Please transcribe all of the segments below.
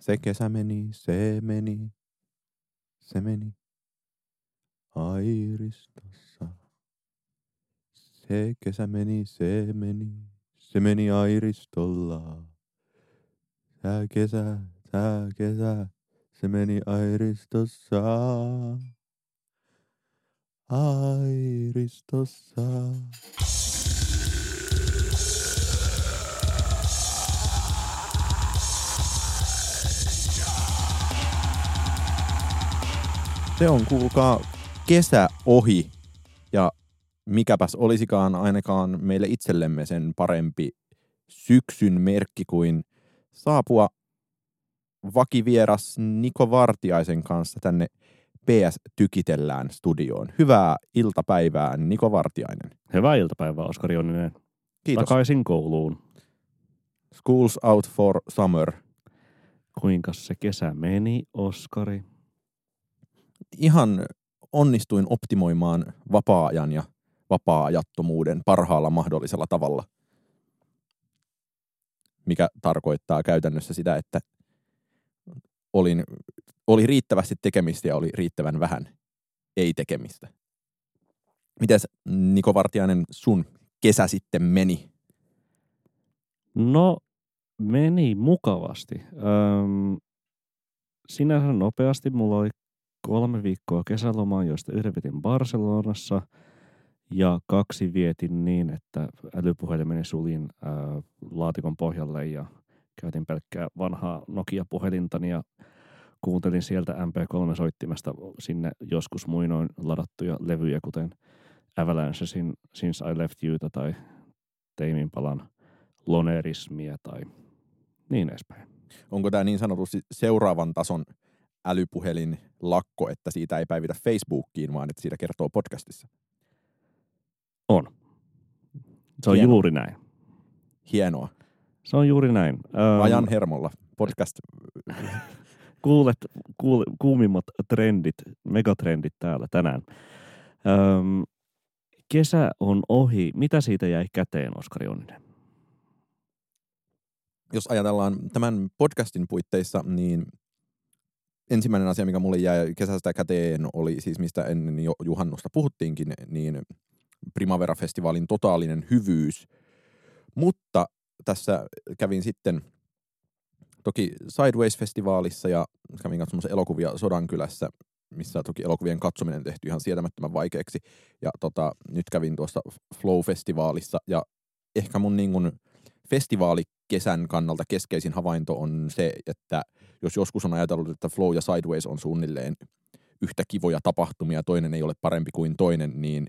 Se kesä meni, se meni, se meni Airistossa. Se kesä meni, se meni, se meni Airistolla. Tää kesä, tää kesä, se meni Airistossa. Airistossa. Se on, kuulkaa, kesä ohi ja mikäpäs olisikaan ainakaan meille itsellemme sen parempi syksyn merkki kuin saapua vakivieras Niko Vartiaisen kanssa tänne PS Tykitellään studioon. Hyvää iltapäivää, Niko Vartiainen. Hyvää iltapäivää, Oskari Onninen. Kiitos. Takaisin kouluun. School's out for summer. Kuinka se kesä meni, Oskari? Ihan onnistuin optimoimaan vapaa-ajan ja vapaa-ajattomuuden parhaalla mahdollisella tavalla. Mikä tarkoittaa käytännössä sitä, että olin, oli riittävästi tekemistä ja oli riittävän vähän ei-tekemistä. Mites Niko Vartiainen sun kesä sitten meni? No, meni mukavasti. Öm, sinänsä nopeasti. Mulla oli kolme viikkoa kesälomaa, joista yhden vietin Barcelonassa ja kaksi vietin niin, että älypuhelimeni suljin ää, laatikon pohjalle ja käytin pelkkää vanhaa Nokia-puhelintani ja kuuntelin sieltä MP3-soittimesta sinne joskus muinoin ladattuja levyjä, kuten Avalanchesin Since I Left Youta tai Teimin palan Lonerismia tai niin edespäin. Onko tämä niin sanotusti seuraavan tason älypuhelin lakko, että siitä ei päivitä Facebookiin, vaan että siitä kertoo podcastissa? On. Se on Hienoa. juuri näin. Hienoa. Se on juuri näin. Öm, Ajan hermolla. Podcast. kuulet kuul, kuumimmat trendit, megatrendit täällä tänään. Öm, kesä on ohi. Mitä siitä jäi käteen, Oskari Onninen? Jos ajatellaan tämän podcastin puitteissa, niin ensimmäinen asia, mikä mulle jäi kesästä käteen, oli siis mistä ennen jo juhannusta puhuttiinkin, niin Primavera-festivaalin totaalinen hyvyys. Mutta tässä kävin sitten toki Sideways-festivaalissa ja kävin katsomassa elokuvia Sodankylässä, missä toki elokuvien katsominen tehty ihan sietämättömän vaikeaksi. Ja tota, nyt kävin tuossa Flow-festivaalissa ja ehkä mun niin kun festivaalikesän kannalta keskeisin havainto on se, että jos joskus on ajatellut, että Flow ja Sideways on suunnilleen yhtä kivoja tapahtumia, toinen ei ole parempi kuin toinen, niin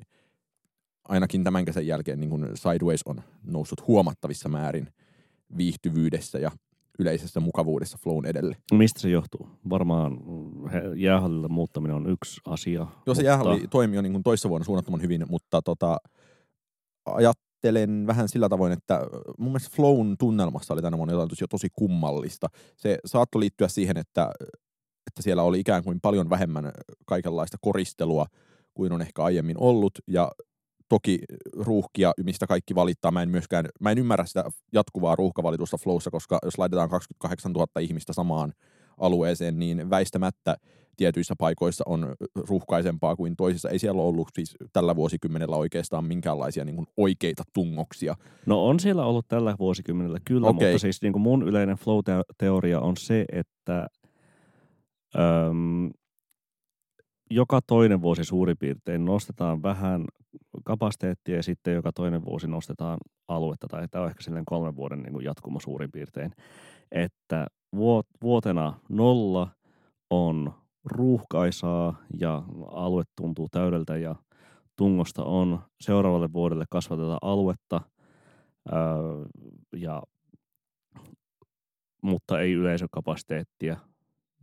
ainakin tämän kesän jälkeen niin kun Sideways on noussut huomattavissa määrin viihtyvyydessä ja yleisessä mukavuudessa Flown edelle. Mistä se johtuu? Varmaan jäähallille muuttaminen on yksi asia. Joo, se mutta- jäähalli toimi jo niin kuin toissa vuonna suunnattoman hyvin, mutta tota, ajattelen vähän sillä tavoin, että mun mielestä Flown tunnelmassa oli tänä vuonna jotain tosi, tosi kummallista. Se saattoi liittyä siihen, että, että siellä oli ikään kuin paljon vähemmän kaikenlaista koristelua kuin on ehkä aiemmin ollut, ja toki ruuhkia, mistä kaikki valittaa. Mä en myöskään, mä en ymmärrä sitä jatkuvaa ruuhkavalitusta Flowssa, koska jos laitetaan 28 000 ihmistä samaan alueeseen, niin väistämättä tietyissä paikoissa on ruuhkaisempaa kuin toisissa. Ei siellä ollut siis tällä vuosikymmenellä oikeastaan minkäänlaisia niin kuin oikeita tungoksia. No on siellä ollut tällä vuosikymmenellä kyllä, Okei. mutta siis niin kuin mun yleinen flow-teoria on se, että öm, joka toinen vuosi suurin piirtein nostetaan vähän kapasiteettia ja sitten joka toinen vuosi nostetaan aluetta, tai tämä on ehkä silleen kolmen vuoden niin kuin jatkumo suurin piirtein, että vuot- vuotena nolla on ruuhkaisaa ja alue tuntuu täydeltä ja tungosta on seuraavalle vuodelle kasvatetaan aluetta, öö, ja, mutta ei yleisökapasiteettia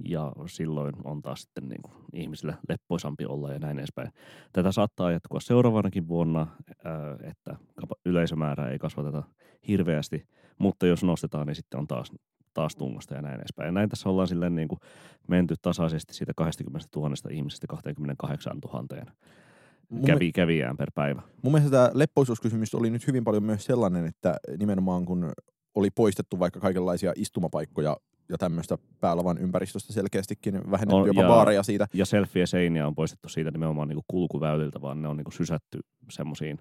ja silloin on taas sitten niin kuin ihmisille leppoisampi olla ja näin edespäin. Tätä saattaa jatkua seuraavanakin vuonna, että yleisömäärää ei kasvateta hirveästi, mutta jos nostetaan, niin sitten on taas, taas tungosta ja näin edespäin. Ja näin tässä ollaan silleen niin kuin menty tasaisesti siitä 20 000 ihmisestä 28 000 Mun, kävi, kävijään per päivä. mun mielestä tämä leppoisuuskysymys oli nyt hyvin paljon myös sellainen, että nimenomaan kun oli poistettu vaikka kaikenlaisia istumapaikkoja ja tämmöistä päälavan ympäristöstä selkeästikin vähennetty On, jopa ja- baareja siitä. Ja selfie-seiniä on poistettu siitä nimenomaan niin kulkuväyliltä, vaan ne on niin sysätty semmoisiin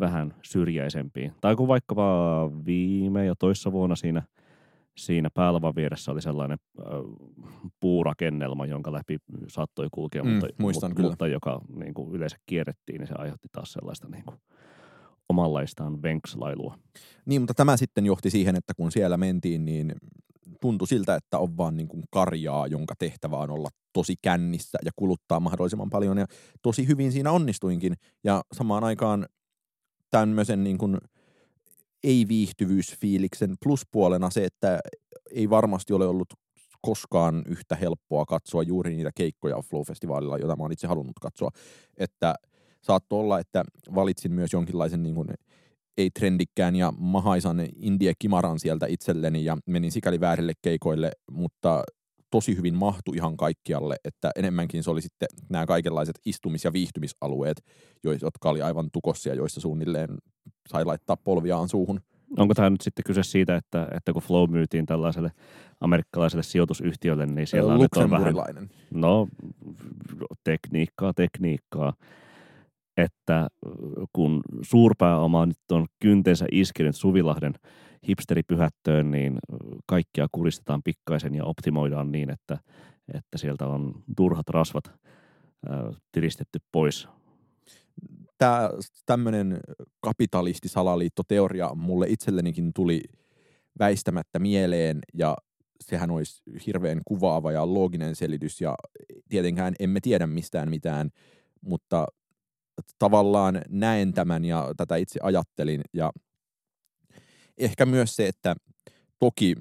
vähän syrjäisempiin. Tai kun vaikkapa viime ja toissa vuonna siinä, siinä päälavan vieressä oli sellainen äh, puurakennelma, jonka läpi saattoi kulkea, Mm, mutta, muistan mutta, kyllä. mutta joka niin kuin yleensä kierrettiin, niin se aiheutti taas sellaista niin kuin omanlaistaan venkslailua. Niin, mutta tämä sitten johti siihen, että kun siellä mentiin, niin tuntui siltä, että on vaan niin kuin karjaa, jonka tehtävä on olla tosi kännissä ja kuluttaa mahdollisimman paljon. Ja tosi hyvin siinä onnistuinkin. Ja samaan aikaan tämmöisen niin kuin ei-viihtyvyysfiiliksen pluspuolena se, että ei varmasti ole ollut koskaan yhtä helppoa katsoa juuri niitä keikkoja Flow-festivaalilla, jota mä oon itse halunnut katsoa. Että saattoi olla, että valitsin myös jonkinlaisen niin kuin ei trendikkään ja mahaisan indie kimaran sieltä itselleni ja menin sikäli väärille keikoille, mutta tosi hyvin mahtu ihan kaikkialle, että enemmänkin se oli sitten nämä kaikenlaiset istumis- ja viihtymisalueet, jotka oli aivan tukossa ja joissa suunnilleen sai laittaa polviaan suuhun. Onko tämä nyt sitten kyse siitä, että, että kun Flow myytiin tällaiselle amerikkalaiselle sijoitusyhtiölle, niin siellä on nyt on vähän. No, tekniikkaa, tekniikkaa. Että kun suurpääoma nyt on kyntensä iskenyt Suvilahden hipsteripyhättöön, niin kaikkia kuristetaan pikkaisen ja optimoidaan niin, että, että sieltä on turhat rasvat tiristetty pois. Tämä tämmöinen kapitalisti-salaliittoteoria mulle itsellenikin tuli väistämättä mieleen ja sehän olisi hirveän kuvaava ja looginen selitys ja tietenkään emme tiedä mistään mitään, mutta tavallaan näen tämän ja tätä itse ajattelin ja ehkä myös se, että toki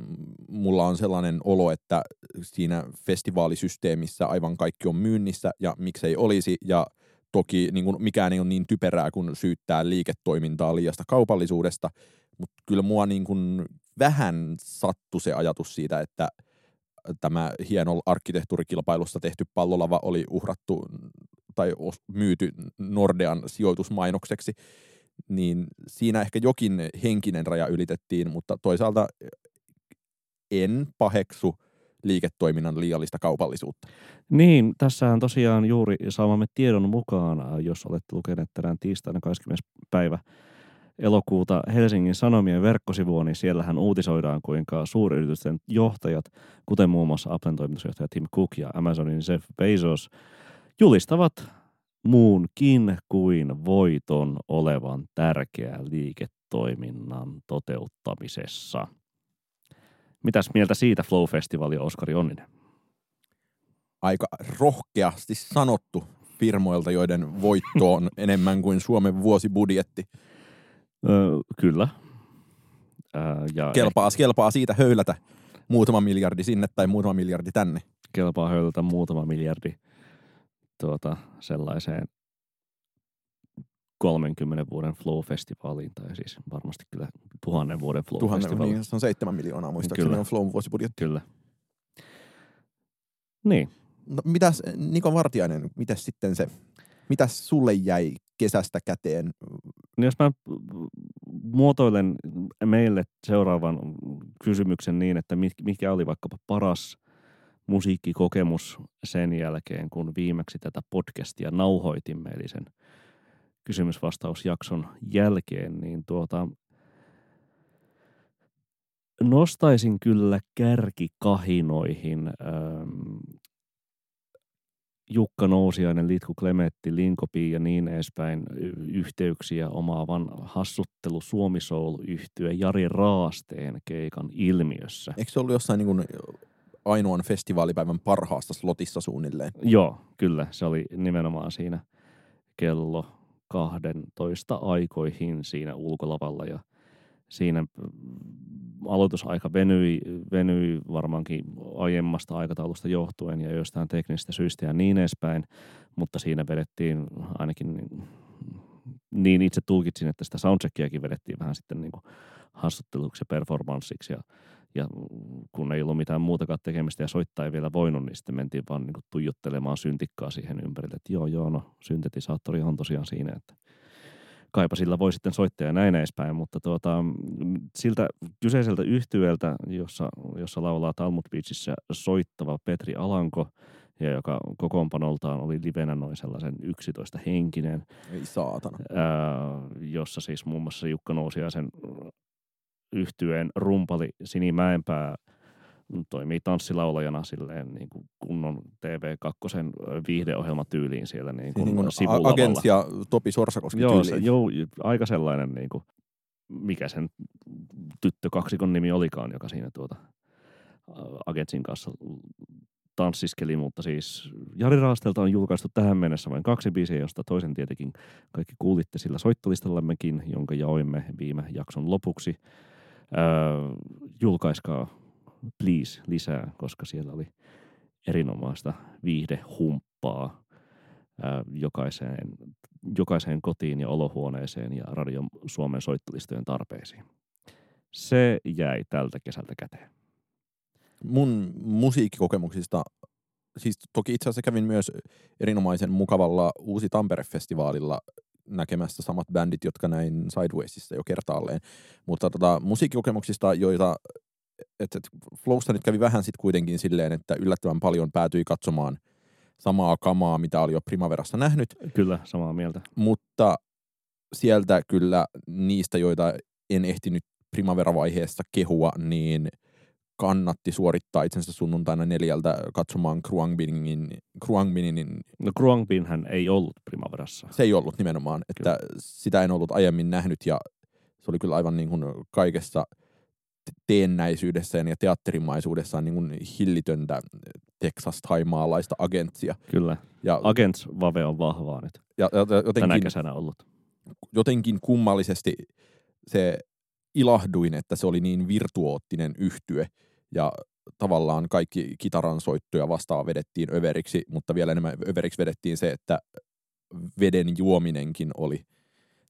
mulla on sellainen olo, että siinä festivaalisysteemissä aivan kaikki on myynnissä ja miksei olisi. Ja toki niin kuin mikään ei ole niin typerää kuin syyttää liiketoimintaa liiasta kaupallisuudesta, mutta kyllä mua niin kuin vähän sattui se ajatus siitä, että tämä hieno arkkitehtuurikilpailussa tehty pallolava oli uhrattu tai myyty Nordean sijoitusmainokseksi, niin siinä ehkä jokin henkinen raja ylitettiin, mutta toisaalta en paheksu liiketoiminnan liiallista kaupallisuutta. Niin, tässähän tosiaan juuri saamamme tiedon mukaan, ää, jos olette lukeneet tänään tiistaina 20. päivä elokuuta Helsingin Sanomien verkkosivua, niin siellähän uutisoidaan, kuinka suuryritysten johtajat, kuten muun muassa Applen toimitusjohtaja Tim Cook ja Amazonin Jeff Bezos, julistavat muunkin kuin voiton olevan tärkeä liiketoiminnan toteuttamisessa. Mitäs mieltä siitä Flow-festivaali Oskari Onninen? Aika rohkeasti sanottu firmoilta, joiden voitto on enemmän kuin Suomen vuosibudjetti. Öö, kyllä. Ää, ja Kelpaa, kelpaa siitä höylätä muutama miljardi sinne tai muutama miljardi tänne. kelpaa höylätä muutama miljardi tuota, sellaiseen 30 vuoden Flow-festivaaliin, tai siis varmasti kyllä tuhannen vuoden Tuhannen, Flow-festivaaliin. niin se on seitsemän miljoonaa muistaakseni Kyllä. on Flown vuosibudjetti. Kyllä. Niin, No, mitäs Niko Vartiainen, mitäs sitten se, mitäs sulle jäi kesästä käteen? niin jos mä muotoilen meille seuraavan kysymyksen niin, että mikä oli vaikkapa paras musiikkikokemus sen jälkeen, kun viimeksi tätä podcastia nauhoitimme, eli sen kysymysvastausjakson jälkeen, niin tuota, nostaisin kyllä kärkikahinoihin ähm, Jukka Nousiainen, Litku Klemetti, Linkopi ja niin edespäin yhteyksiä omaavan hassuttelu Suomi Soul yhtye Jari Raasteen keikan ilmiössä. Eikö se ollut jossain niin kuin ainoan festivaalipäivän parhaassa slotissa suunnilleen? Joo, kyllä. Se oli nimenomaan siinä kello 12 aikoihin siinä ulkolavalla ja siinä mm, aloitusaika venyi, venyi varmaankin aiemmasta aikataulusta johtuen ja jostain teknisistä syistä ja niin edespäin, mutta siinä vedettiin ainakin niin- niin itse tulkitsin, että sitä soundcheckiäkin vedettiin vähän sitten niin kuin hassutteluksi ja performanssiksi ja, ja kun ei ollut mitään muutakaan tekemistä ja soittaa ei vielä voinut, niin sitten mentiin vaan niin kuin tuijottelemaan syntikkaa siihen ympärille, että joo joo, no syntetisaattori on tosiaan siinä, että kaipa sillä voi sitten soittaa ja näin edespäin, mutta tuota, siltä kyseiseltä yhtyöltä, jossa, jossa laulaa Talmud Beachissä soittava Petri Alanko, ja joka kokoonpanoltaan oli livenä noin sellaisen 11 henkinen. Ei saatana. Ää, jossa siis muun muassa Jukka Nousiaisen yhtyeen rumpali Sini Mäenpää toimii tanssilaulajana silleen niin kuin kunnon TV2 viihdeohjelmatyyliin siellä niin kuin Niin kuin sivulavalla. Agents ja Topi Sorsakoski Joo, se, tyyliin. joo, aika sellainen, niin kuin, mikä sen tyttökaksikon nimi olikaan, joka siinä tuota Agentsin kanssa tanssiskeli, mutta siis Jari Raastelta on julkaistu tähän mennessä vain kaksi biisiä, josta toisen tietenkin kaikki kuulitte sillä soittolistallammekin, jonka jaoimme viime jakson lopuksi. Öö, julkaiskaa please lisää, koska siellä oli erinomaista viihdehumppaa ää, jokaiseen, jokaiseen kotiin ja olohuoneeseen ja Radio Suomen soittolistojen tarpeisiin. Se jäi tältä kesältä käteen. Mun musiikkikokemuksista, siis toki itse asiassa kävin myös erinomaisen mukavalla Uusi Tampere-festivaalilla näkemässä samat bändit, jotka näin Sidewaysissa jo kertaalleen. Mutta tota, musiikkikokemuksista, joita et, et Flowsta nyt kävi vähän sitten kuitenkin silleen, että yllättävän paljon päätyi katsomaan samaa kamaa, mitä oli jo Primaverassa nähnyt, Kyllä, samaa mieltä. mutta sieltä kyllä niistä, joita en ehtinyt Primavera-vaiheessa kehua, niin kannatti suorittaa itsensä sunnuntaina neljältä katsomaan Kruangbinin, Kruangbinin No Kruangbinhän ei ollut Primaverassa. se ei ollut nimenomaan, että sitä en ollut aiemmin nähnyt ja se oli kyllä aivan niin kuin kaikessa te- teennäisyydessään ja teatterimaisuudessaan niin kuin hillitöntä Texas-taimaalaista agentsia. Kyllä. Ja, Agents Vave on vahvaa nyt ja, ja tänä jotenkin, kesänä ollut. jotenkin kummallisesti se ilahduin, että se oli niin virtuoottinen yhtye ja tavallaan kaikki kitaran soittoja vastaan vedettiin överiksi, mutta vielä enemmän överiksi vedettiin se, että veden juominenkin oli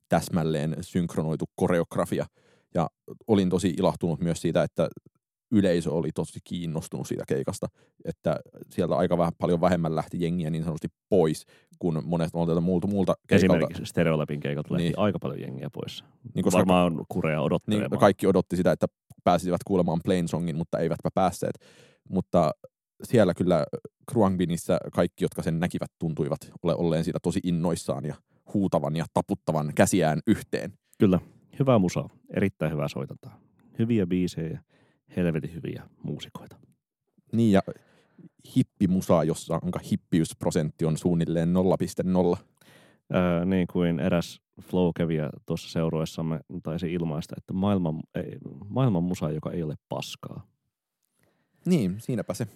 täsmälleen synkronoitu koreografia. Ja olin tosi ilahtunut myös siitä, että yleisö oli tosi kiinnostunut siitä keikasta, että sieltä aika vähän, paljon vähemmän lähti jengiä niin sanotusti pois, kun monesta monelta muulta, muulta keikalta. Esimerkiksi Stereolabin keikalta lähti Niin. aika paljon jengiä pois. Niin, koska Varmaan kurea odottelemaan. niin kaikki odotti sitä, että pääsisivät kuulemaan Plain Songin, mutta eivätpä päässeet. Mutta siellä kyllä Kruangbinissä kaikki, jotka sen näkivät, tuntuivat ole olleen siitä tosi innoissaan ja huutavan ja taputtavan käsiään yhteen. Kyllä, hyvää musaa. Erittäin hyvää soitantaa. Hyviä biisejä helvetin hyviä muusikoita. Niin ja hippimusaa, jossa onka hippiysprosentti on suunnilleen 0,0. Öö, niin kuin eräs flow-kävijä tuossa seurueessamme taisi ilmaista, että maailman, ei, maailman musa, joka ei ole paskaa. Niin, siinäpä se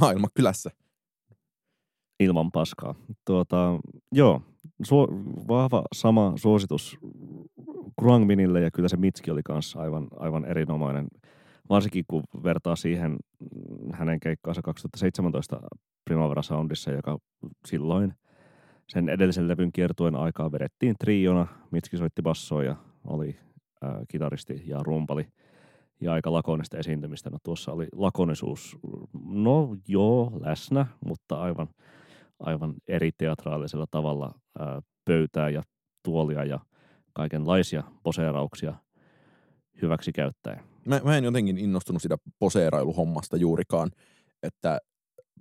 maailma kylässä. Ilman paskaa. Tuota, joo, suo, vahva sama suositus Kruangminille ja kyllä se Mitski oli kanssa aivan, aivan erinomainen. Varsinkin kun vertaa siihen mm, hänen keikkaansa 2017 Primavera Soundissa, joka silloin sen edellisen levyn kiertuen aikaa vedettiin triona. Mitski soitti bassoa ja oli äh, kitaristi ja rumpali ja aika lakonista esiintymistä. No tuossa oli lakonisuus, no joo, läsnä, mutta aivan, aivan eri teatraalisella tavalla ää, pöytää ja tuolia ja kaikenlaisia poseerauksia hyväksi käyttäen. Mä, mä en jotenkin innostunut sitä poseerailuhommasta juurikaan, että,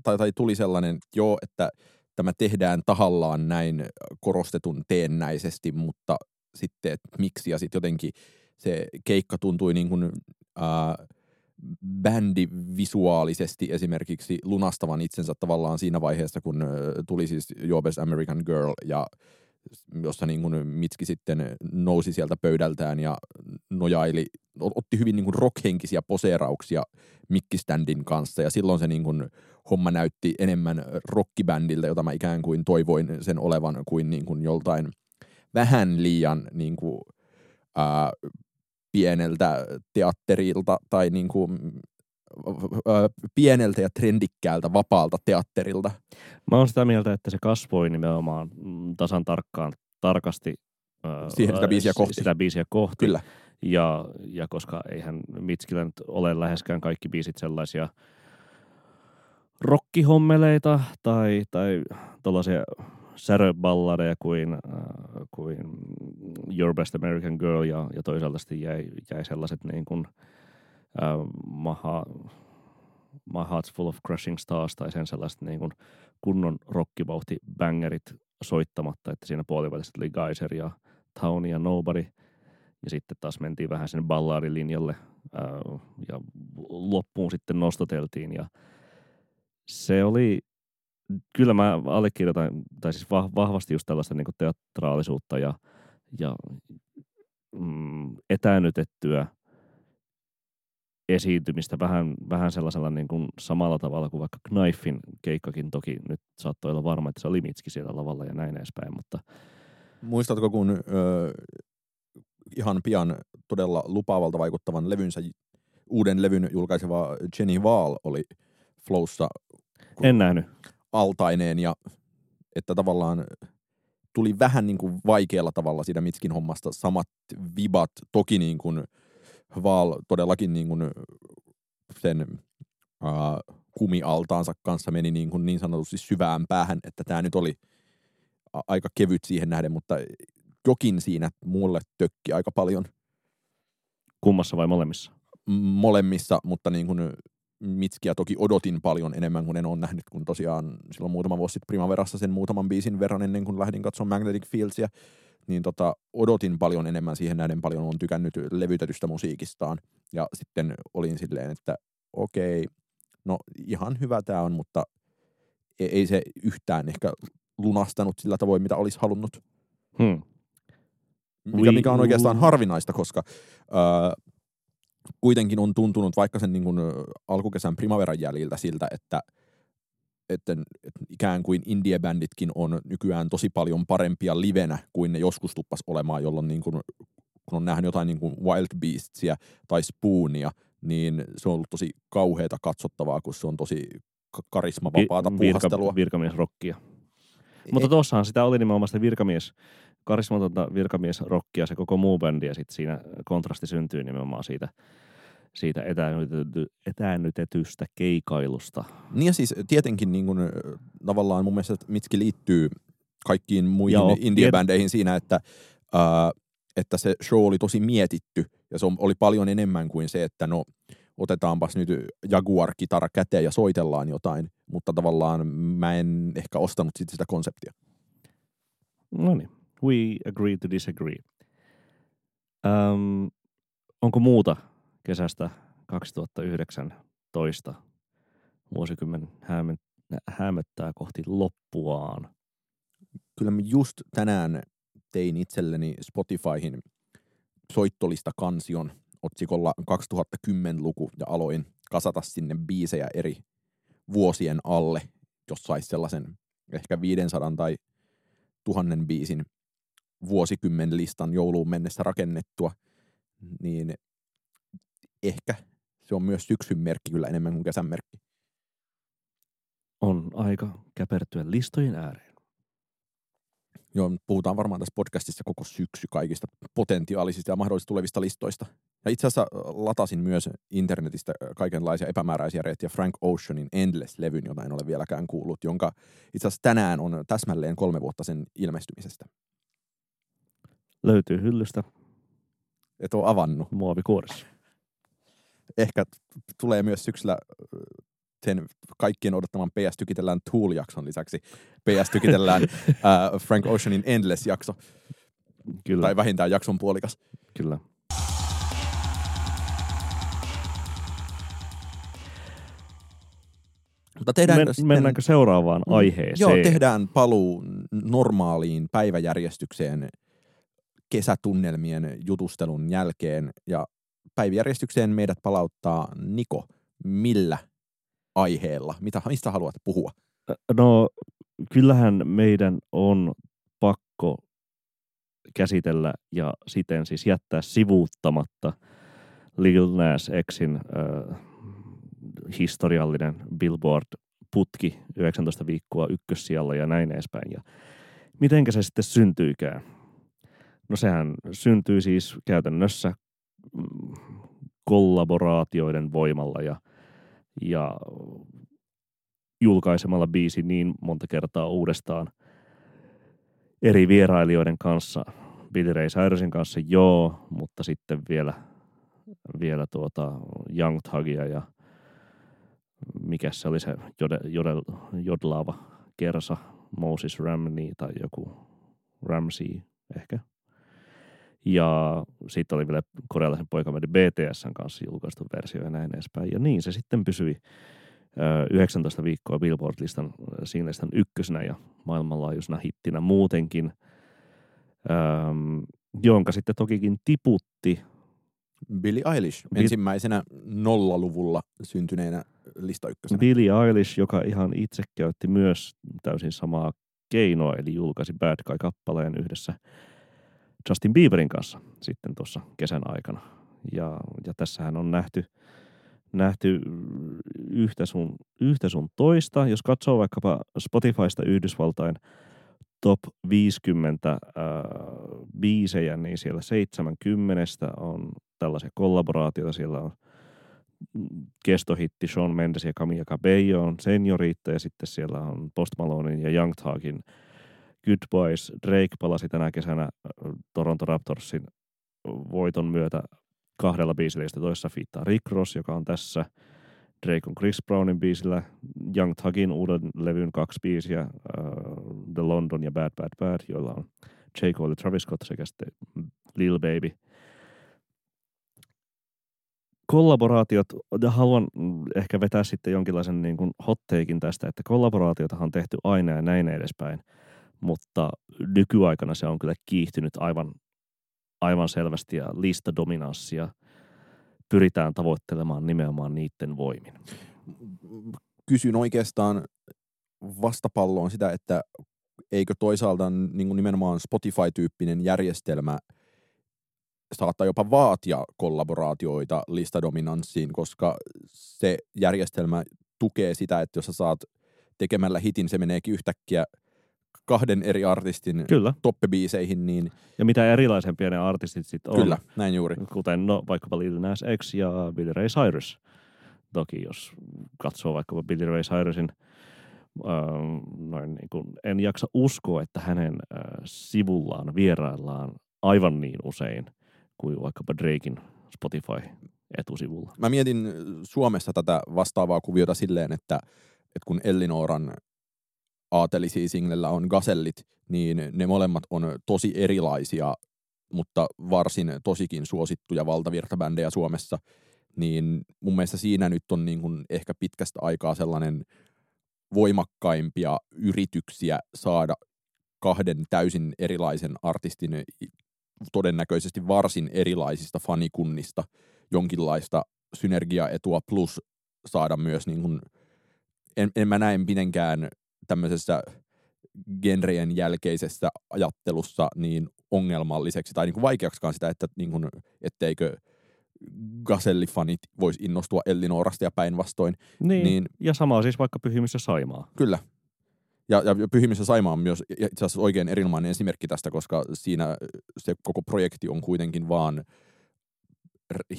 tai, tai tuli sellainen, joo, että tämä tehdään tahallaan näin korostetun teennäisesti, mutta sitten, että miksi, ja sitten jotenkin se keikka tuntui niin kuin, ää, bändi visuaalisesti esimerkiksi lunastavan itsensä tavallaan siinä vaiheessa, kun tuli siis Jobes American Girl ja jossa niin kuin Mitski sitten nousi sieltä pöydältään ja nojaili, ot- otti hyvin niin kuin rockhenkisiä poseerauksia mikkiständin kanssa. Ja silloin se niin kuin homma näytti enemmän rockibändiltä, jota mä ikään kuin toivoin sen olevan kuin, niin kuin joltain vähän liian niin kuin, ää, pieneltä teatterilta tai niin kuin, pieneltä ja trendikkäältä vapaalta teatterilta. Mä oon sitä mieltä, että se kasvoi nimenomaan mm, tasan tarkkaan, tarkasti Siihen sitä biisiä kohti. Sitä biisiä kohti. Kyllä. Ja, ja koska eihän Mitskillä nyt ole läheskään kaikki biisit sellaisia rockihommeleita tai, tai tällaisia säröballadeja kuin, äh, kuin Your Best American Girl ja, ja toisaalta sitten jäi, jäi sellaiset niin kuin, maha, My Heart's Full of Crushing Stars tai sen sellaiset niin kuin kunnon rockivauhti bangerit soittamatta, että siinä puolivälissä tuli Geyser ja Town ja Nobody. Ja sitten taas mentiin vähän sen ballaarilinjalle ja loppuun sitten nostoteltiin ja se oli, kyllä mä allekirjoitan, tai siis vahvasti just tällaista niin teatraalisuutta ja, ja mm, etäännytettyä esiintymistä vähän, vähän sellaisella niin kuin samalla tavalla kuin vaikka Knifein keikkakin toki nyt saattoi olla varma, että se oli Mitski siellä lavalla ja näin edespäin, mutta Muistatko, kun ö, ihan pian todella lupaavalta vaikuttavan levynsä, uuden levyn julkaiseva Jenny Wall oli Flowssa en nähnyt. altaineen ja että tavallaan tuli vähän niin kuin vaikealla tavalla siitä Mitskin hommasta samat vibat. Toki niin kuin Vaal todellakin niin kuin sen uh, kumialtaansa kanssa meni niin, kuin niin sanotusti syvään päähän, että tämä nyt oli aika kevyt siihen nähden, mutta jokin siinä mulle tökki aika paljon. Kummassa vai molemmissa? Molemmissa, mutta niin kuin Mitskiä toki odotin paljon enemmän kuin en ole nähnyt, kun tosiaan silloin muutama vuosi sitten Primaverassa sen muutaman biisin verran ennen kuin lähdin katsomaan Magnetic Fieldsia, niin tota, odotin paljon enemmän siihen näiden paljon on tykännyt levytetystä musiikistaan. Ja sitten olin silleen, että okei, no ihan hyvä tämä on, mutta e-, ei se yhtään ehkä lunastanut sillä tavoin, mitä olisi halunnut. Hmm. Mikä, mikä on oikeastaan harvinaista, koska ää, kuitenkin on tuntunut vaikka sen niin kuin alkukesän primaveran jäljiltä siltä, että, että, ikään kuin indie-bänditkin on nykyään tosi paljon parempia livenä kuin ne joskus tuppas olemaan, jolloin niin kuin, kun on nähnyt jotain niin kuin Wild Beastsia tai Spoonia, niin se on ollut tosi kauheata katsottavaa, kun se on tosi karismavapaata puuhastelua. Virka, virkamiesrokkia. Mutta tuossahan sitä oli nimenomaan sitä virkamies, karismatonta virkamiesrokkia se koko muu bändi ja sitten siinä kontrasti syntyy nimenomaan siitä, siitä etäännytety, etäännytetystä keikailusta. Niin ja siis tietenkin niin kun, tavallaan mun mielestä Mitski liittyy kaikkiin muihin Joo, indie-bändeihin siinä, että, ää, että se show oli tosi mietitty ja se oli paljon enemmän kuin se, että no otetaanpas nyt Jaguar-kitara käteen ja soitellaan jotain, mutta tavallaan mä en ehkä ostanut sit sitä konseptia. No niin, we agree to disagree. Um, onko muuta kesästä 2019 vuosikymmen hämöttää kohti loppuaan? Kyllä mä just tänään tein itselleni Spotifyhin soittolista kansion otsikolla 2010-luku ja aloin kasata sinne biisejä eri vuosien alle, jos saisi sellaisen ehkä 500 tai tuhannen biisin vuosikymmen listan jouluun mennessä rakennettua, niin ehkä se on myös syksyn merkki kyllä enemmän kuin kesän merkki. On aika käpertyä listojen ääreen. Joo, puhutaan varmaan tässä podcastissa koko syksy kaikista potentiaalisista ja mahdollisista tulevista listoista. Ja itse asiassa latasin myös internetistä kaikenlaisia epämääräisiä reittiä Frank Oceanin Endless-levyn, jota en ole vieläkään kuullut, jonka itse asiassa tänään on täsmälleen kolme vuotta sen ilmestymisestä. Löytyy hyllystä. Et ole avannut. Muovikuorissa. Ehkä tulee myös syksyllä sen kaikkien odottaman PS Tykitellään Tool-jakson lisäksi PS Tykitellään uh, Frank Oceanin Endless-jakso. Kyllä. Tai vähintään jakson puolikas. Kyllä. Mutta tehdään Men, sitten, mennäänkö seuraavaan mm, aiheeseen? Joo, tehdään paluu normaaliin päiväjärjestykseen kesätunnelmien jutustelun jälkeen. Ja päiväjärjestykseen meidät palauttaa Niko. Millä aiheella? Mitä, mistä haluat puhua? No, kyllähän meidän on pakko käsitellä ja siten siis jättää sivuuttamatta Lil Nas Xin äh, historiallinen Billboard-putki 19 viikkoa ykkössijalla ja näin edespäin. Ja mitenkä se sitten syntyykään? No sehän syntyy siis käytännössä kollaboraatioiden voimalla ja, ja julkaisemalla biisi niin monta kertaa uudestaan, eri vierailijoiden kanssa. Billy Ray Cyrusin kanssa joo, mutta sitten vielä, vielä tuota Young Thugia ja mikä se oli se jode, jodel, jodlaava kersa, Moses Ramney tai joku Ramsey ehkä. Ja sitten oli vielä korealaisen poikamaiden BTSn kanssa julkaistu versio ja näin edespäin. Ja niin se sitten pysyi 19 viikkoa Billboard-listan singlistan ykkösenä ja maailmanlaajuisena hittinä muutenkin, jonka sitten tokikin tiputti. Billie Eilish Bil- ensimmäisenä nollaluvulla syntyneenä lista ykkösenä. Billie Eilish, joka ihan itse käytti myös täysin samaa keinoa, eli julkaisi Bad Guy-kappaleen yhdessä Justin Bieberin kanssa sitten tuossa kesän aikana. Ja, ja tässähän on nähty, nähty yhtä, sun, yhtä sun toista. Jos katsoo vaikkapa Spotifysta Yhdysvaltain top 50 äh, biisejä, niin siellä 70 on tällaisia kollaboraatioita. Siellä on kestohitti Sean Mendes ja Camilla Cabello on senioriitta ja sitten siellä on Post Malonein ja Young Thugin Goodbyes. Drake palasi tänä kesänä Toronto Raptorsin voiton myötä kahdella biisillä, josta toisessa fiittaa Rick Ross, joka on tässä. Drake on Chris Brownin biisillä, Young Thugin uuden levyn kaksi biisiä, uh, The London ja Bad Bad Bad, joilla on J. Cole Travis Scott sekä sitten Lil Baby. Kollaboraatiot, ja haluan ehkä vetää sitten jonkinlaisen niin kuin hot tästä, että kollaboraatiotahan on tehty aina ja näin edespäin – mutta nykyaikana se on kyllä kiihtynyt aivan, aivan selvästi ja listadominanssia pyritään tavoittelemaan nimenomaan niiden voimin. Kysyn oikeastaan vastapalloon sitä, että eikö toisaalta niin kuin nimenomaan Spotify-tyyppinen järjestelmä saattaa jopa vaatia kollaboraatioita listadominanssiin, koska se järjestelmä tukee sitä, että jos sä saat tekemällä hitin, se meneekin yhtäkkiä – kahden eri artistin Kyllä. toppibiiseihin. Niin... Ja mitä erilaisempia ne artistit sitten on. Kyllä, näin juuri. Kuten no, vaikkapa Lil Nas X ja Billy Ray Cyrus. Toki jos katsoo vaikkapa Billy Ray Cyrusin äh, noin niin kuin, en jaksa uskoa, että hänen äh, sivullaan vieraillaan aivan niin usein kuin vaikkapa Drakein Spotify etusivulla. Mä mietin Suomessa tätä vastaavaa kuviota silleen, että, että kun Ellinoran aatelisia singlellä on gasellit, niin ne molemmat on tosi erilaisia, mutta varsin tosikin suosittuja valtavirtabändejä Suomessa, niin mun mielestä siinä nyt on niin kuin ehkä pitkästä aikaa sellainen voimakkaimpia yrityksiä saada kahden täysin erilaisen artistin todennäköisesti varsin erilaisista fanikunnista jonkinlaista synergiaetua plus saada myös niin kuin, en, en mä näe mitenkään tämmöisessä genrejen jälkeisessä ajattelussa niin ongelmalliseksi tai niin kuin vaikeaksikaan sitä, että niin kuin, etteikö gasellifanit voisi innostua Ellinorasta ja päinvastoin. Niin, niin, ja sama siis vaikka Pyhimyssä Saimaa. Kyllä. Ja, ja Pyhimyssä Saimaa on myös itse asiassa oikein erinomainen esimerkki tästä, koska siinä se koko projekti on kuitenkin vaan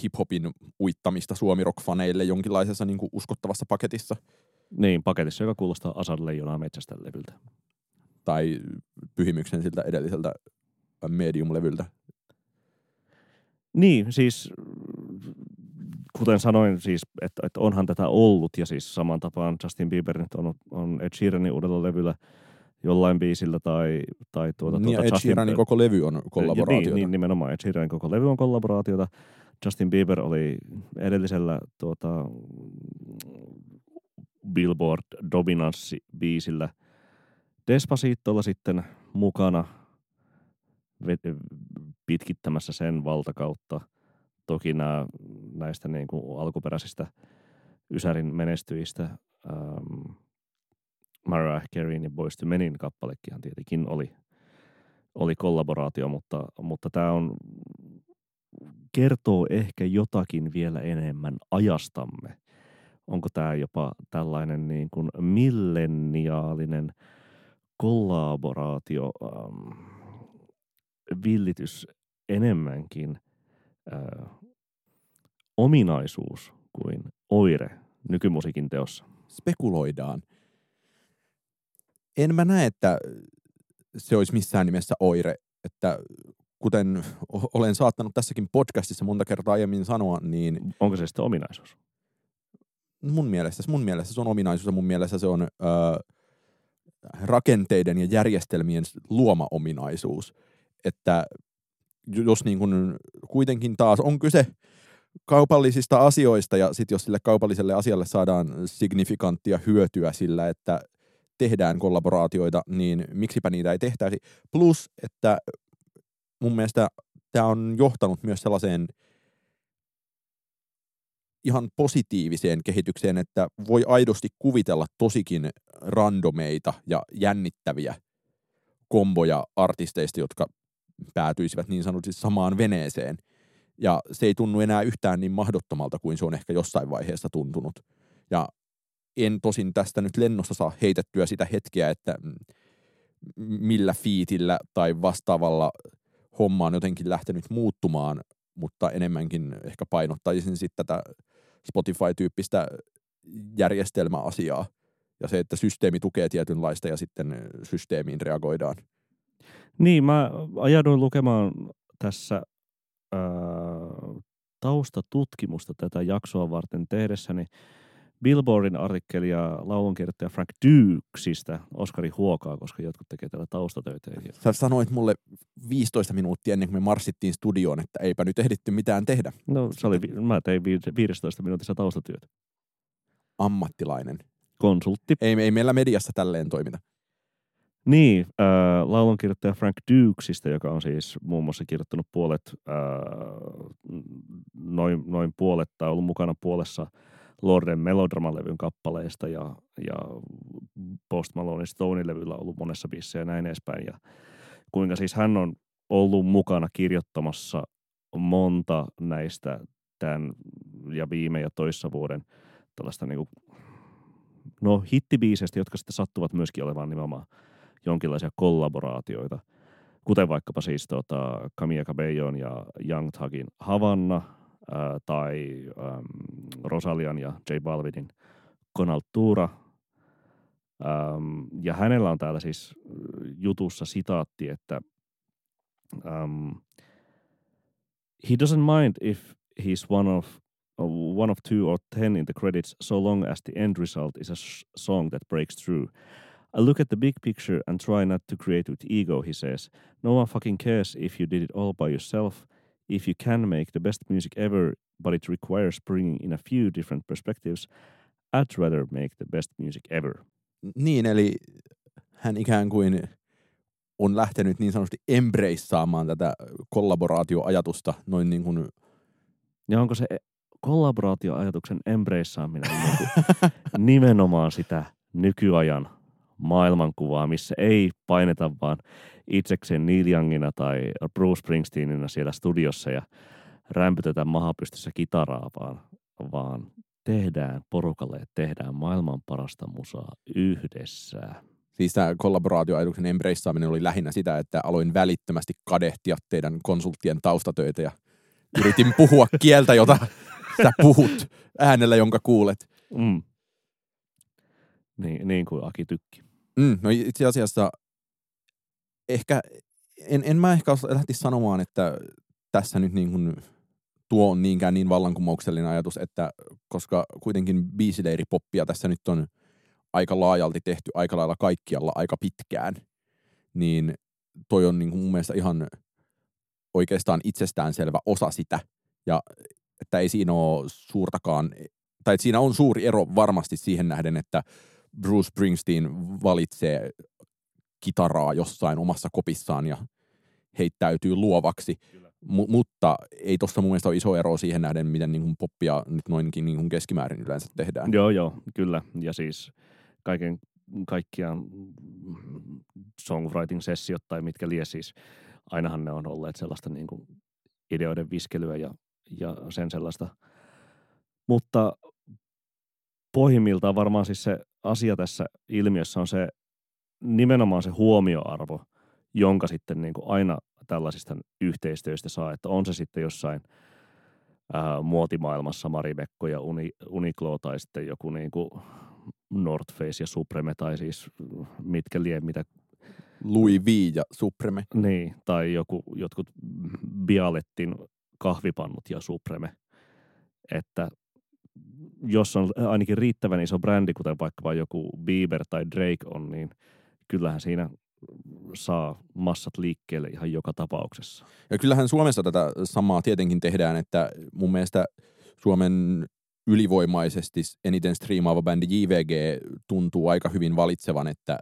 hiphopin uittamista suomirock-faneille jonkinlaisessa niin kuin uskottavassa paketissa. Niin, paketissa, joka kuulostaa Asad Leijonaa metsästä levyltä. Tai Pyhimyksen siltä edelliseltä medium-levyltä. Niin, siis kuten sanoin, siis, että, että onhan tätä ollut, ja siis saman tapaan Justin Bieber nyt on, on Ed Sheeranin uudella levyllä jollain biisillä tai, tai tuota, niin, tuota Ed Justin, Sheeranin koko levy on kollaboraatiota. Niin, niin, nimenomaan Ed Sheeranin koko levy on kollaboraatiota. Justin Bieber oli edellisellä tuota, Billboard dominanssi-biisillä. Despacitolla sitten mukana pitkittämässä sen valtakautta. Toki nämä, näistä niin kuin alkuperäisistä Ysärin menestyjistä ähm, Mariah Careyn ja Boyz II Menin kappalekin tietenkin oli, oli kollaboraatio, mutta, mutta tämä on kertoo ehkä jotakin vielä enemmän ajastamme onko tämä jopa tällainen niin kuin milleniaalinen kollaboraatio, ähm, villitys enemmänkin äh, ominaisuus kuin oire nykymusiikin teossa? Spekuloidaan. En mä näe, että se olisi missään nimessä oire, että kuten olen saattanut tässäkin podcastissa monta kertaa aiemmin sanoa, niin... Onko se sitten ominaisuus? Mun mielestä, mun mielestä se on ominaisuus ja mun mielestä se on ö, rakenteiden ja järjestelmien luoma ominaisuus. Että jos niin kun kuitenkin taas on kyse kaupallisista asioista ja sitten jos sille kaupalliselle asialle saadaan signifikanttia hyötyä sillä, että tehdään kollaboraatioita, niin miksipä niitä ei tehtäisi. Plus, että mun mielestä tämä on johtanut myös sellaiseen ihan positiiviseen kehitykseen, että voi aidosti kuvitella tosikin randomeita ja jännittäviä komboja artisteista, jotka päätyisivät niin sanotusti samaan veneeseen. Ja se ei tunnu enää yhtään niin mahdottomalta kuin se on ehkä jossain vaiheessa tuntunut. Ja en tosin tästä nyt lennosta saa heitettyä sitä hetkeä, että millä fiitillä tai vastaavalla homma on jotenkin lähtenyt muuttumaan, mutta enemmänkin ehkä painottaisin sitten tätä Spotify-tyyppistä järjestelmäasiaa ja se, että systeemi tukee tietynlaista ja sitten systeemiin reagoidaan. Niin, mä ajauduin lukemaan tässä ää, taustatutkimusta tätä jaksoa varten tehdessäni Billboardin artikkelia laulunkirjoittaja Frank Dukesista Oskari Huokaa, koska jotkut tekee täällä taustatöitä. Sä sanoit mulle 15 minuuttia ennen kuin me marssittiin studioon, että eipä nyt ehditty mitään tehdä. No se oli, mä tein 15 minuutissa taustatyötä. Ammattilainen. Konsultti. Ei, ei meillä mediassa tälleen toimita. Niin, äh, laulunkirjoittaja Frank Dukesista, joka on siis muun muassa kirjoittanut puolet, äh, noin, noin puolet tai ollut mukana puolessa Lorden Melodrama-levyn kappaleista ja, ja Post Malone Stone-levyllä ollut monessa biisissä ja näin edespäin. Ja kuinka siis hän on ollut mukana kirjoittamassa monta näistä tämän ja viime ja toissa vuoden tällaista niin kuin, no hittibiiseistä, jotka sitten sattuvat myöskin olemaan nimenomaan jonkinlaisia kollaboraatioita, kuten vaikkapa siis tota, Camilla Cabellon ja Young Thugin Havanna – tai äm, Rosalian ja J Balvinin Conaltura. Ähm, ja hänellä on täällä siis jutussa sitaatti, että um, he doesn't mind if he's one of one of two or ten in the credits so long as the end result is a song that breaks through. I look at the big picture and try not to create with ego, he says. No one fucking cares if you did it all by yourself if you can make the best music ever, but it requires bringing in a few different perspectives, I'd rather make the best music ever. Niin, eli hän ikään kuin on lähtenyt niin sanotusti embraceaamaan tätä kollaboraatioajatusta noin niin kuin... Ja onko se kollaboraatioajatuksen embraceaaminen niin nimenomaan sitä nykyajan maailmankuvaa, missä ei paineta vaan itsekseen Neil Youngina tai Bruce Springsteenina siellä studiossa ja rämpytetä mahapystyssä kitaraa, vaan, vaan tehdään porukalle, tehdään maailman parasta musaa yhdessä. Siis tämä kollaboraatioajatuksen embraceaaminen oli lähinnä sitä, että aloin välittömästi kadehtia teidän konsulttien taustatöitä ja yritin puhua kieltä, jota sä puhut äänellä, jonka kuulet. Mm. Niin, niin kuin Aki Tykki. Mm, no itse asiassa ehkä, en, en mä ehkä lähtisi sanomaan, että tässä nyt niin kuin tuo on niinkään niin vallankumouksellinen ajatus, että koska kuitenkin biisileiripoppia tässä nyt on aika laajalti tehty aika lailla kaikkialla aika pitkään, niin toi on niin kuin mun mielestä ihan oikeastaan itsestäänselvä osa sitä. Ja että ei siinä ole suurtakaan, tai että siinä on suuri ero varmasti siihen nähden, että Bruce Springsteen valitsee kitaraa jossain omassa kopissaan ja heittäytyy luovaksi. M- mutta ei tuossa mun mielestä ole iso ero siihen nähden, miten niin kuin poppia nyt noinkin niin kuin keskimäärin yleensä tehdään. Joo, joo, kyllä. Ja siis kaiken kaikkiaan songwriting-sessiot tai mitkä lie siis, ainahan ne on olleet sellaista niin kuin ideoiden viskelyä ja, ja sen sellaista. Mutta pohjimmiltaan varmaan siis se asia tässä ilmiössä on se nimenomaan se huomioarvo, jonka sitten niin kuin aina tällaisista yhteistyöstä saa, että on se sitten jossain ää, muotimaailmassa Marimekko ja Uni, Uniqlo tai sitten joku niin kuin North Face ja Supreme tai siis mitkä lie, mitä Louis V ja Supreme. Niin, tai joku, jotkut Bialettin kahvipannut ja Supreme. Että jos on ainakin riittävän iso brändi, kuten vaikka joku Bieber tai Drake on, niin kyllähän siinä saa massat liikkeelle ihan joka tapauksessa. Ja kyllähän Suomessa tätä samaa tietenkin tehdään, että mun mielestä Suomen ylivoimaisesti eniten striimaava bändi JVG tuntuu aika hyvin valitsevan, että,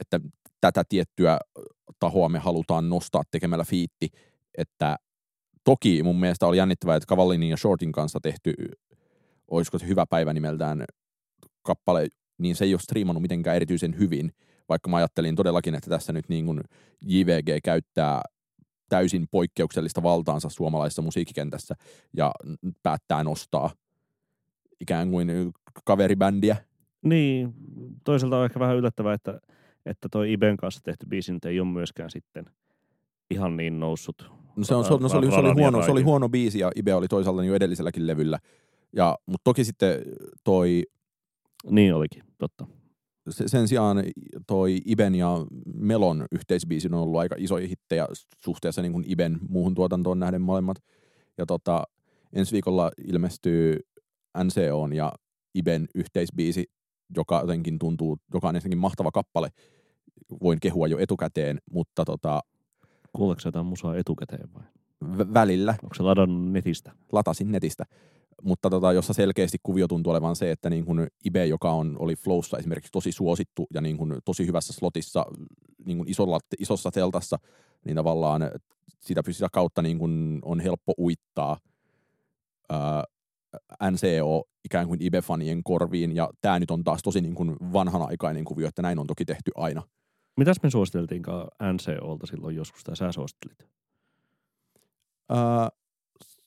että tätä tiettyä tahoa me halutaan nostaa tekemällä fiitti, että toki mun mielestä oli jännittävää, että Cavallinin ja Shortin kanssa tehty, olisiko se hyvä päivä nimeltään kappale, niin se ei ole striimannut mitenkään erityisen hyvin, vaikka mä ajattelin todellakin, että tässä nyt niin kuin JVG käyttää täysin poikkeuksellista valtaansa suomalaisessa musiikkikentässä ja päättää nostaa ikään kuin kaveribändiä. Niin, toisaalta on ehkä vähän yllättävää, että, että toi Iben kanssa tehty biisi nyt ei ole myöskään sitten ihan niin noussut. No se, on, se, no se, oli, se, oli huono, se oli huono biisi ja Ibe oli toisaalta jo edelliselläkin levyllä. Ja, mutta toki sitten toi... Niin olikin, totta. Sen sijaan toi Iben ja Melon yhteisbiisi on ollut aika isoja hittejä suhteessa niin kuin Iben muuhun tuotantoon nähden molemmat. Ja tota, ensi viikolla ilmestyy NCOn ja Iben yhteisbiisi, joka jotenkin tuntuu, joka on ensinnäkin mahtava kappale. Voin kehua jo etukäteen, mutta tota... Kuuleeko jotain musaa etukäteen vai? V- välillä. Onko se ladannut netistä? Latasin netistä. Mutta tota, jossa selkeästi kuvio tuntuu olevan se, että niin kun Ibe, joka on, oli Flowssa esimerkiksi tosi suosittu ja niin kun tosi hyvässä slotissa niin kun isolla, isossa teltassa, niin tavallaan sitä, sitä kautta niin kun on helppo uittaa ää, NCO ikään kuin Ibe-fanien korviin, ja tämä nyt on taas tosi niin kuin vanhanaikainen kuvio, että näin on toki tehty aina. Mitäs me suositeltiinkaan NCOlta silloin joskus, tai sä suosittelit? Öö,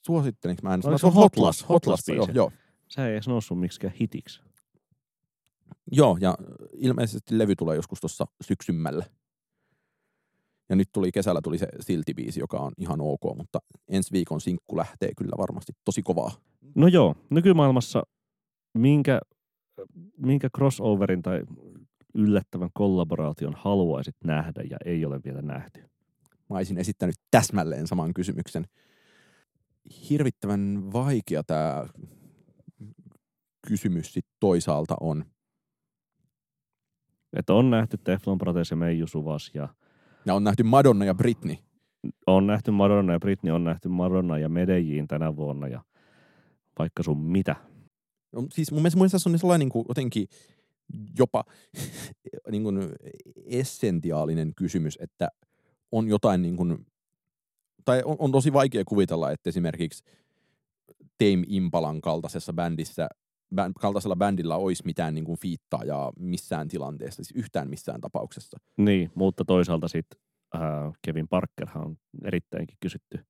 suosittelinko mä NCO? No, se on Hotlas. Hotlas, joo, joo. Se ei edes noussut miksikään hitiksi. Joo, ja ilmeisesti levy tulee joskus tuossa syksymmällä. Ja nyt tuli kesällä tuli se Silti-biisi, joka on ihan ok, mutta ensi viikon sinkku lähtee kyllä varmasti tosi kovaa. No joo, nykymaailmassa minkä, minkä crossoverin tai yllättävän kollaboraation haluaisit nähdä ja ei ole vielä nähty? Mä olisin esittänyt täsmälleen saman kysymyksen. Hirvittävän vaikea tämä kysymys sit toisaalta on. Että on nähty Teflon Protes ja Meiju Suvas ja... Ja on nähty Madonna ja Britney. On nähty Madonna ja Britney, on nähty Madonna ja Medellin tänä vuonna ja vaikka sun mitä. No, siis mun mielestä, mun mielestä se on sellainen niin kuin, jotenkin jopa niin kuin essentiaalinen kysymys, että on jotain niin kuin, tai on, on tosi vaikea kuvitella, että esimerkiksi Tame Impalan kaltaisessa bändissä, bänd, kaltaisella bändillä olisi mitään niin kuin fiittaajaa missään tilanteessa, siis yhtään missään tapauksessa. Niin, mutta toisaalta sitten äh, Kevin Parkerhan on erittäinkin kysytty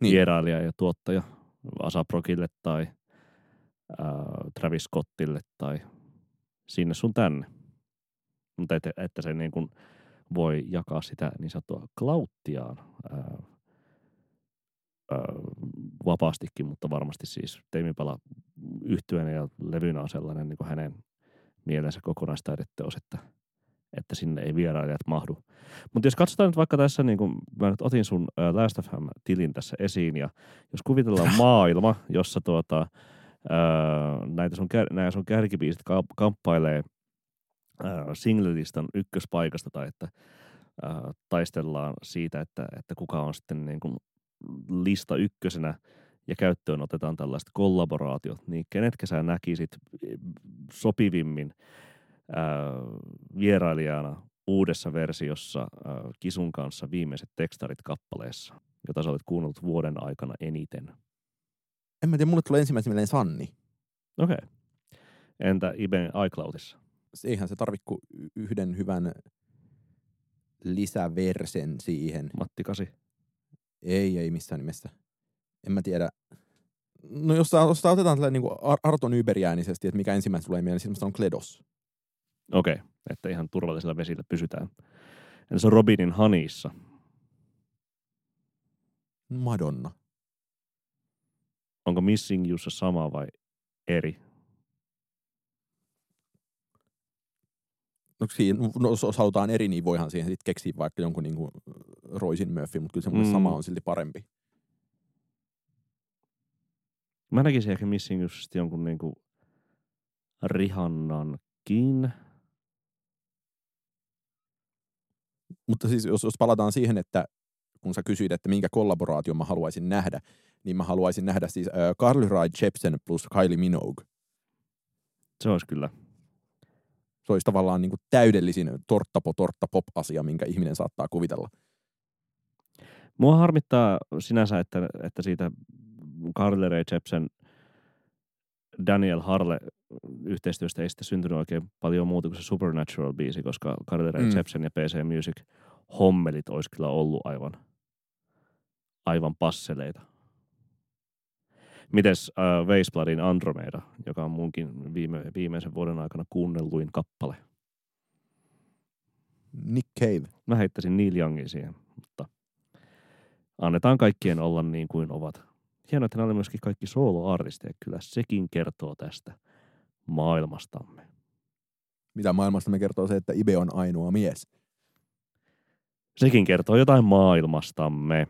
niin. vierailija ja tuottaja Asaprokille tai äh, Travis Scottille tai sinne sun tänne. Mutta että, että se niin kuin voi jakaa sitä niin sanottua klauttiaan ää, ää, vapaastikin, mutta varmasti siis Teimipala yhtyenä ja levynä on sellainen niin kuin hänen mielensä kokonaistaideteos, että, että sinne ei vierailijat mahdu. Mutta jos katsotaan nyt vaikka tässä, niin kuin mä nyt otin sun Last of tilin tässä esiin, ja jos kuvitellaan maailma, jossa tuota, näitä sun, nämä sun kärkibiisit kamppailee – singlelistan ykköspaikasta tai että taistellaan siitä, että, että kuka on sitten niin kuin lista ykkösenä ja käyttöön otetaan tällaiset kollaboraatiot, niin kenetkä sä näkisit sopivimmin ää, vierailijana uudessa versiossa ää, Kisun kanssa viimeiset tekstarit kappaleessa, jota sä olet kuunnellut vuoden aikana eniten? En mä tiedä, mulle tulee ensimmäisenä mieleen Sanni. Okei. Okay. Entä Iben iCloudissa? eihän se tarvitse yhden hyvän lisäversen siihen. Matti Kasi. Ei, ei missään nimessä. En mä tiedä. No jos, jos otetaan tällainen niin Arton Yberiäänisesti, että mikä ensimmäisenä tulee mieleen, niin on Kledos. Okei, okay. että ihan turvallisella vesillä pysytään. Se on Robinin Haniissa. Madonna. Onko Missing Youssa sama vai eri? No, siinä, no, jos halutaan eri, niin voihan siihen sitten keksiä vaikka jonkun niin kuin Roisin Murphy, mutta kyllä semmoinen Mm. sama on silti parempi. Mä näkisin ehkä Missing just jonkun niinku Rihannankin. Mutta siis jos, jos palataan siihen, että kun sä kysyit, että minkä kollaboraation mä haluaisin nähdä, niin mä haluaisin nähdä siis äh, Carly Rae Jepsen plus Kylie Minogue. Se olisi kyllä. Se olisi tavallaan niin kuin täydellisin torttapo tortta pop asia, minkä ihminen saattaa kuvitella. Mua harmittaa sinänsä, että, että siitä Carly Rae Jepsen Daniel Harle yhteistyöstä ei sitten syntynyt oikein paljon muuta kuin se Supernatural-biisi, koska Carly Rae Mm. Jepsen ja PC Music hommelit olisi kyllä ollut aivan, aivan passeleita. Mites äh, Weisbladin Andromeda, joka on munkin viime, viimeisen vuoden aikana kuunnelluin kappale. Nick Cave. Mä heittäisin Neil Youngin siihen, mutta annetaan kaikkien olla niin kuin ovat. Hienoa, että ne oli myöskin kaikki soloartisteja. Kyllä sekin kertoo tästä maailmastamme. Mitä maailmasta me kertoo se, että Ibe on ainoa mies. Sekin kertoo jotain maailmastamme.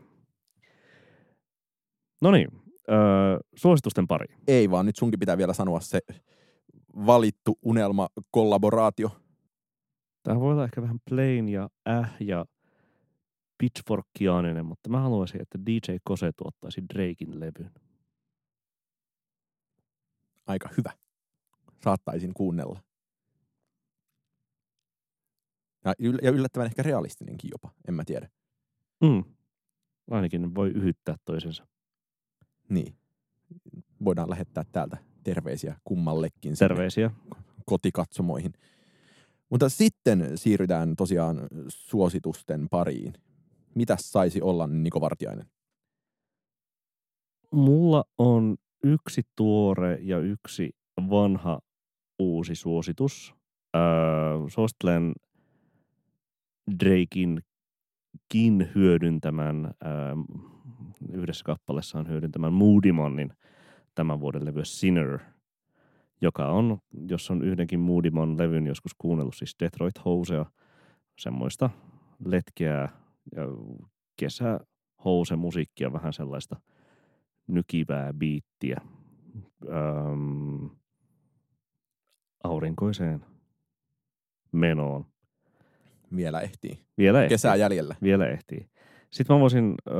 No niin, öö, suositusten pari. Ei vaan, nyt sunkin pitää vielä sanoa se valittu unelma-kollaboraatio. Tämä voi olla ehkä vähän plain ja äh ja pitchforkiaaninen, mutta mä haluaisin, että DJ Kose tuottaisi Drakein levyn. Aika hyvä. Saattaisin kuunnella. Ja, yl- ja yllättävän ehkä realistinenkin jopa, en mä tiedä. Mm. Ainakin voi yhyttää toisensa. Niin. Voidaan lähettää täältä terveisiä kummallekin Terveisiä. kotikatsomoihin. Mutta sitten siirrytään tosiaan suositusten pariin. Mitäs saisi olla Niko Vartiainen? Mulla on yksi tuore ja yksi vanha uusi suositus. Öö, suosittelen Drakein kin hyödyntämän, öö, yhdessä kappaleessaan hyödyntämän Moody Manin tämän vuoden levyä Sinner, joka on, jos on yhdenkin Moody Man levyn joskus kuunnellut, siis Detroit Housea, semmoista letkeää ja kesähouse musiikkia, vähän sellaista nykivää biittiä öm, aurinkoiseen menoon. Vielä ehtii. Vielä ehtii. Kesää jäljellä. Vielä ehtii. Sitten mä voisin ö,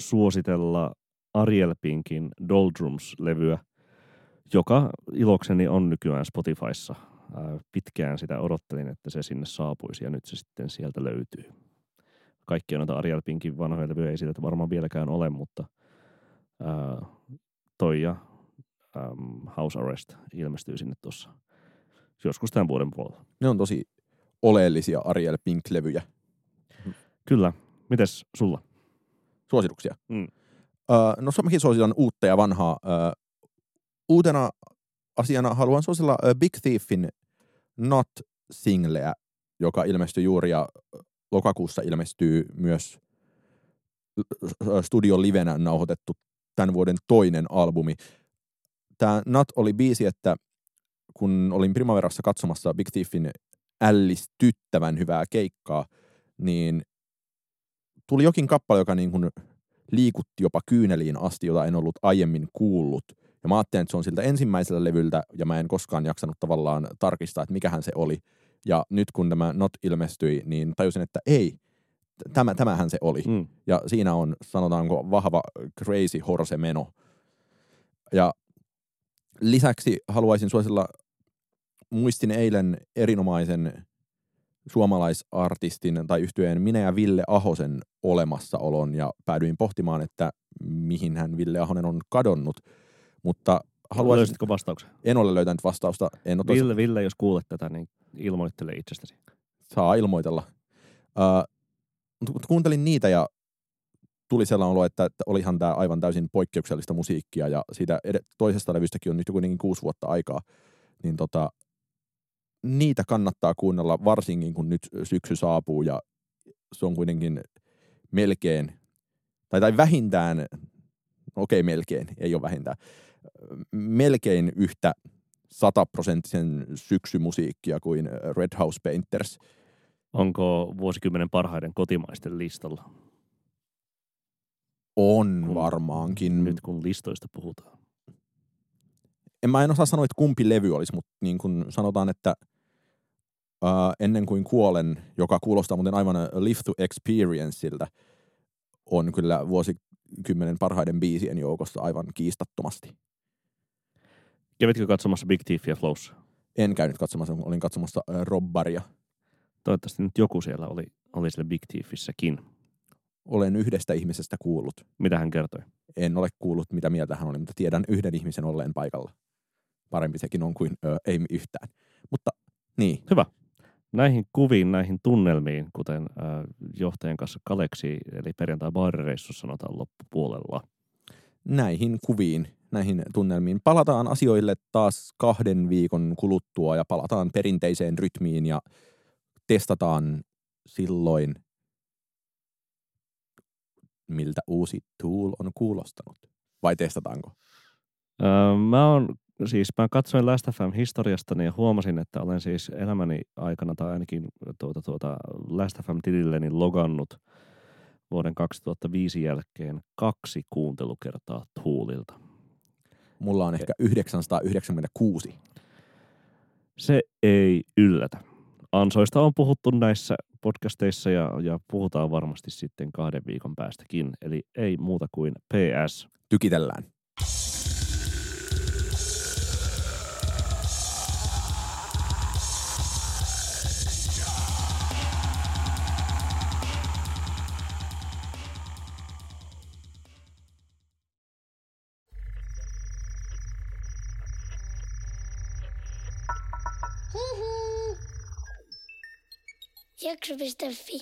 suositella Ariel Pinkin Doldrums-levyä, joka ilokseni on nykyään Spotifyssa. Ö, pitkään sitä odottelin, että se sinne saapuisi ja nyt se sitten sieltä löytyy. Kaikkia noita Ariel Pinkin vanhoja levyjä ei siitä varmaan vieläkään ole, mutta ö, toi ja äm, House Arrest ilmestyy sinne tuossa joskus tämän vuoden puolella. Ne on tosi oleellisia Ariel Pink-levyjä. Kyllä. Mites sulla? Suosituksia. Mm. Öö, no mäkin suositan uutta ja vanhaa. Öö, uutena asiana haluan suositella Big Thiefin Not-singleä, joka ilmestyi juuri ja lokakuussa ilmestyy myös studio livenä nauhoitettu tämän vuoden toinen albumi. Tämä Not oli biisi, että kun olin Primaverassa katsomassa Big Thiefin ällistyttävän hyvää keikkaa, niin tuli jokin kappale, joka niin kuin liikutti jopa kyyneliin asti, jota en ollut aiemmin kuullut. Ja mä ajattelin, että se on siltä ensimmäiseltä levyltä, ja mä en koskaan jaksanut tavallaan tarkistaa, että mikähän se oli. Ja nyt kun tämä Not ilmestyi, niin tajusin, että ei, tämä, tämähän se oli. Mm. Ja siinä on, sanotaanko, vahva crazy horse meno. Ja lisäksi haluaisin suosilla, muistin eilen erinomaisen suomalaisartistin tai yhtyeen minä ja Ville Ahosen olemassaolon ja päädyin pohtimaan, että mihin hän Ville Ahonen on kadonnut. Mutta haluaisin, Löysitkö vastauksen? en ole löytänyt vastausta, en ole Ville, Ville, jos kuulet tätä, niin ilmoittele itsestäsi. saa ilmoitella. Uh, mutta kuuntelin niitä ja tuli sellainen olo, että, että olihan tämä aivan täysin poikkeuksellista musiikkia ja siitä ed- toisesta levystäkin on nyt jo kuitenkin kuusi vuotta aikaa, niin tota, niitä kannattaa kuunnella varsinkin kun nyt syksy saapuu ja se on kuitenkin melkein, tai, tai vähintään, okei melkein, ei ole vähintään, melkein yhtä sataprosenttisen syksymusiikkia kuin Red House Painters. Onko vuosikymmenen parhaiden kotimaisten listalla? On Kun- varmaankin. Nyt kun listoista puhutaan. En mä en osaa sanoa, että kumpi levy olisi, mutta niin kuin sanotaan, että ää, ennen kuin kuolen, joka kuulostaa muuten aivan Live to Experienceiltä, on kyllä vuosikymmenen parhaiden biisien joukossa aivan kiistattomasti. Kävitkö katsomassa Big Thiefia Flows? En käynyt katsomassa, olin katsomassa ää, Robbaria. Toivottavasti nyt joku siellä oli, oli siellä Big Thiefissäkin. Olen yhdestä ihmisestä kuullut. Mitä hän kertoi? En ole kuullut, mitä mieltä hän oli, mutta tiedän yhden ihmisen olleen paikalla. Parempi sekin on kuin ö, ei yhtään. Mutta niin, Hyvä. Näihin kuviin, näihin tunnelmiin, kuten äh, johtajan kanssa Kaleksi, eli perjantai baarireissussa sanotaan loppupuolella. näihin kuviin, näihin tunnelmiin. Palataan asioille taas kahden viikon kuluttua ja palataan perinteiseen rytmiin ja testataan silloin, miltä uusi tool on kuulostanut. Vai testataanko? Öö, mä on, siis mä katsoin Last FM historiastani ja huomasin, että olen siis elämäni aikana tai ainakin tuota, tuota Last FM-tililleni logannut vuoden 2005 jälkeen kaksi kuuntelukertaa Tuulilta. Mulla on ehkä 996. Se ei yllätä. Ansoista on puhuttu näissä podcasteissa ja, ja puhutaan varmasti sitten kahden viikon päästäkin. Eli ei muuta kuin PS. Tykitellään. Jakso.fi